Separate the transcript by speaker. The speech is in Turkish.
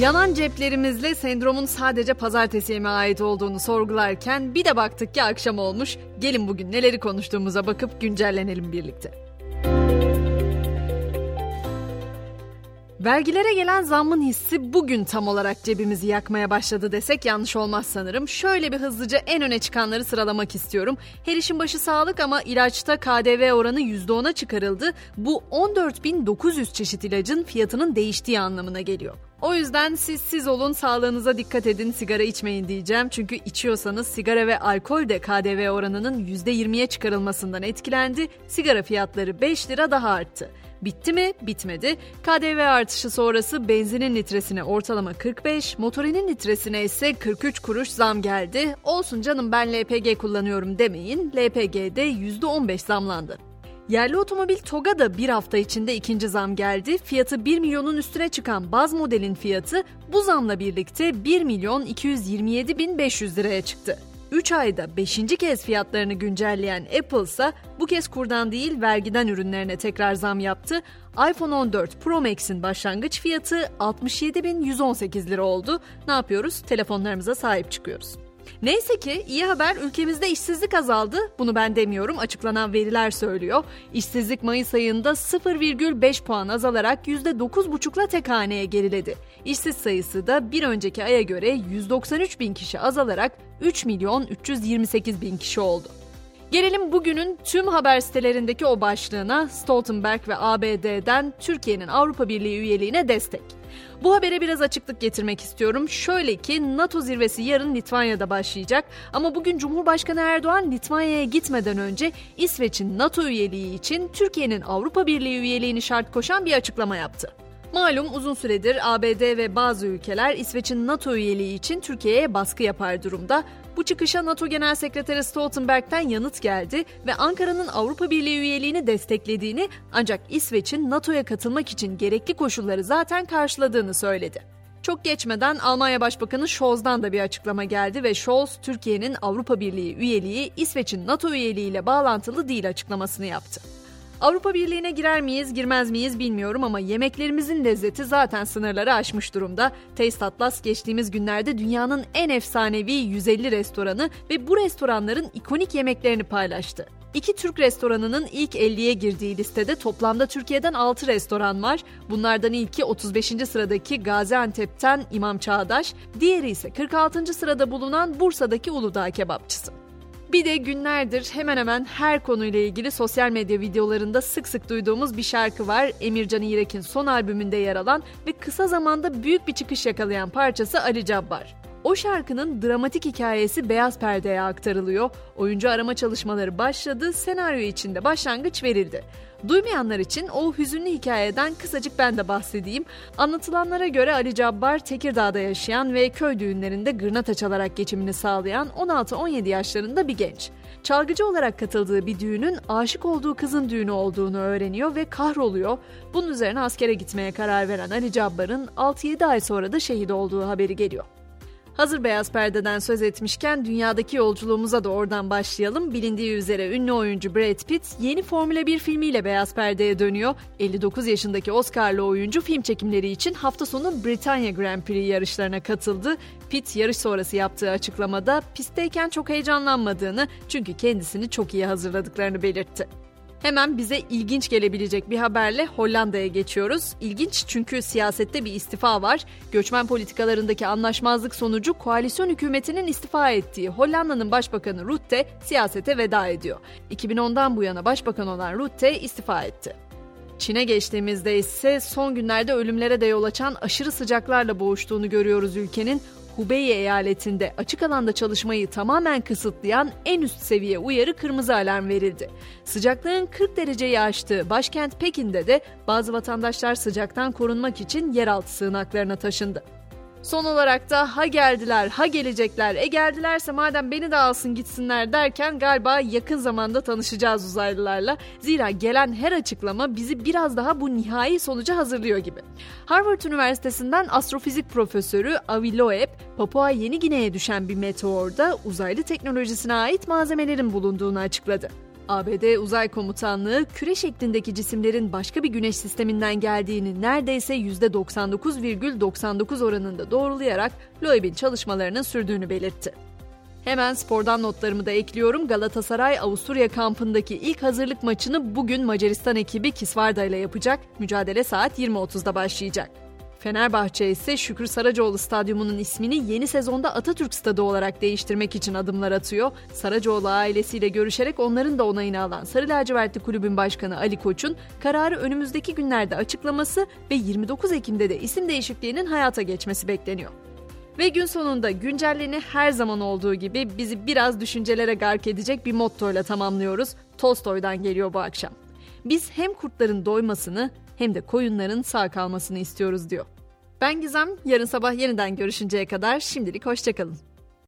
Speaker 1: Yanan ceplerimizle sendromun sadece pazartesiye mi ait olduğunu sorgularken bir de baktık ki akşam olmuş. Gelin bugün neleri konuştuğumuza bakıp güncellenelim birlikte. Vergilere gelen zammın hissi bugün tam olarak cebimizi yakmaya başladı desek yanlış olmaz sanırım. Şöyle bir hızlıca en öne çıkanları sıralamak istiyorum. Her işin başı sağlık ama ilaçta KDV oranı %10'a çıkarıldı. Bu 14.900 çeşit ilacın fiyatının değiştiği anlamına geliyor. O yüzden siz siz olun, sağlığınıza dikkat edin, sigara içmeyin diyeceğim. Çünkü içiyorsanız sigara ve alkol de KDV oranının %20'ye çıkarılmasından etkilendi. Sigara fiyatları 5 lira daha arttı. Bitti mi? Bitmedi. KDV artışı sonrası benzinin litresine ortalama 45, motorinin litresine ise 43 kuruş zam geldi. Olsun canım ben LPG kullanıyorum demeyin. LPG'de %15 zamlandı. Yerli otomobil TOG'a da bir hafta içinde ikinci zam geldi. Fiyatı 1 milyonun üstüne çıkan baz modelin fiyatı bu zamla birlikte 1 milyon 227 bin 500 liraya çıktı. 3 ayda 5. kez fiyatlarını güncelleyen Apple ise bu kez kurdan değil vergiden ürünlerine tekrar zam yaptı. iPhone 14 Pro Max'in başlangıç fiyatı 67.118 lira oldu. Ne yapıyoruz? Telefonlarımıza sahip çıkıyoruz. Neyse ki iyi haber ülkemizde işsizlik azaldı. Bunu ben demiyorum açıklanan veriler söylüyor. İşsizlik Mayıs ayında 0,5 puan azalarak %9,5'la tek haneye geriledi. İşsiz sayısı da bir önceki aya göre 193 bin kişi azalarak 3 milyon 328 bin kişi oldu. Gelelim bugünün tüm haber sitelerindeki o başlığına Stoltenberg ve ABD'den Türkiye'nin Avrupa Birliği üyeliğine destek. Bu habere biraz açıklık getirmek istiyorum. Şöyle ki NATO zirvesi yarın Litvanya'da başlayacak ama bugün Cumhurbaşkanı Erdoğan Litvanya'ya gitmeden önce İsveç'in NATO üyeliği için Türkiye'nin Avrupa Birliği üyeliğini şart koşan bir açıklama yaptı. Malum uzun süredir ABD ve bazı ülkeler İsveç'in NATO üyeliği için Türkiye'ye baskı yapar durumda. Bu çıkışa NATO Genel Sekreteri Stoltenberg'den yanıt geldi ve Ankara'nın Avrupa Birliği üyeliğini desteklediğini ancak İsveç'in NATO'ya katılmak için gerekli koşulları zaten karşıladığını söyledi. Çok geçmeden Almanya Başbakanı Scholz'dan da bir açıklama geldi ve Scholz, Türkiye'nin Avrupa Birliği üyeliği İsveç'in NATO üyeliğiyle bağlantılı değil açıklamasını yaptı. Avrupa Birliği'ne girer miyiz, girmez miyiz bilmiyorum ama yemeklerimizin lezzeti zaten sınırları aşmış durumda. Taste Atlas geçtiğimiz günlerde dünyanın en efsanevi 150 restoranı ve bu restoranların ikonik yemeklerini paylaştı. İki Türk restoranının ilk 50'ye girdiği listede toplamda Türkiye'den 6 restoran var. Bunlardan ilki 35. sıradaki Gaziantep'ten İmam Çağdaş, diğeri ise 46. sırada bulunan Bursa'daki Uludağ Kebapçısı. Bir de günlerdir hemen hemen her konuyla ilgili sosyal medya videolarında sık sık duyduğumuz bir şarkı var. Emircan İrek'in son albümünde yer alan ve kısa zamanda büyük bir çıkış yakalayan parçası Ali Cabbar. O şarkının dramatik hikayesi beyaz perdeye aktarılıyor. Oyuncu arama çalışmaları başladı, senaryo içinde başlangıç verildi. Duymayanlar için o hüzünlü hikayeden kısacık ben de bahsedeyim. Anlatılanlara göre Ali Cabbar Tekirdağ'da yaşayan ve köy düğünlerinde gırnata çalarak geçimini sağlayan 16-17 yaşlarında bir genç. Çalgıcı olarak katıldığı bir düğünün aşık olduğu kızın düğünü olduğunu öğreniyor ve kahroluyor. Bunun üzerine askere gitmeye karar veren Ali Cabbar'ın 6-7 ay sonra da şehit olduğu haberi geliyor. Hazır beyaz perdeden söz etmişken dünyadaki yolculuğumuza da oradan başlayalım. Bilindiği üzere ünlü oyuncu Brad Pitt yeni Formula 1 filmiyle beyaz perdeye dönüyor. 59 yaşındaki Oscar'lı oyuncu film çekimleri için hafta sonu Britanya Grand Prix yarışlarına katıldı. Pitt yarış sonrası yaptığı açıklamada pistteyken çok heyecanlanmadığını çünkü kendisini çok iyi hazırladıklarını belirtti. Hemen bize ilginç gelebilecek bir haberle Hollanda'ya geçiyoruz. İlginç çünkü siyasette bir istifa var. Göçmen politikalarındaki anlaşmazlık sonucu koalisyon hükümetinin istifa ettiği Hollanda'nın başbakanı Rutte siyasete veda ediyor. 2010'dan bu yana başbakan olan Rutte istifa etti. Çin'e geçtiğimizde ise son günlerde ölümlere de yol açan aşırı sıcaklarla boğuştuğunu görüyoruz ülkenin. Hubei eyaletinde açık alanda çalışmayı tamamen kısıtlayan en üst seviye uyarı kırmızı alarm verildi. Sıcaklığın 40 dereceyi aştığı başkent Pekin'de de bazı vatandaşlar sıcaktan korunmak için yeraltı sığınaklarına taşındı. Son olarak da ha geldiler ha gelecekler e geldilerse madem beni de alsın gitsinler derken galiba yakın zamanda tanışacağız uzaylılarla. Zira gelen her açıklama bizi biraz daha bu nihai sonuca hazırlıyor gibi. Harvard Üniversitesi'nden astrofizik profesörü Avi Loeb, Papua Yeni Gine'ye düşen bir meteorda uzaylı teknolojisine ait malzemelerin bulunduğunu açıkladı. ABD Uzay Komutanlığı küre şeklindeki cisimlerin başka bir güneş sisteminden geldiğini neredeyse %99,99 oranında doğrulayarak Loeb'in çalışmalarının sürdüğünü belirtti. Hemen spordan notlarımı da ekliyorum. Galatasaray Avusturya kampındaki ilk hazırlık maçını bugün Macaristan ekibi Kisvarda ile yapacak. Mücadele saat 20.30'da başlayacak. Fenerbahçe ise Şükrü Saracoğlu Stadyumu'nun ismini yeni sezonda Atatürk Stadı olarak değiştirmek için adımlar atıyor. Saracoğlu ailesiyle görüşerek onların da onayını alan Sarı Lacivertli Kulübün Başkanı Ali Koç'un kararı önümüzdeki günlerde açıklaması ve 29 Ekim'de de isim değişikliğinin hayata geçmesi bekleniyor. Ve gün sonunda güncelliğini her zaman olduğu gibi bizi biraz düşüncelere gark edecek bir mottoyla tamamlıyoruz. Tolstoy'dan geliyor bu akşam. Biz hem kurtların doymasını hem de koyunların sağ kalmasını istiyoruz diyor. Ben Gizem, yarın sabah yeniden görüşünceye kadar şimdilik hoşçakalın.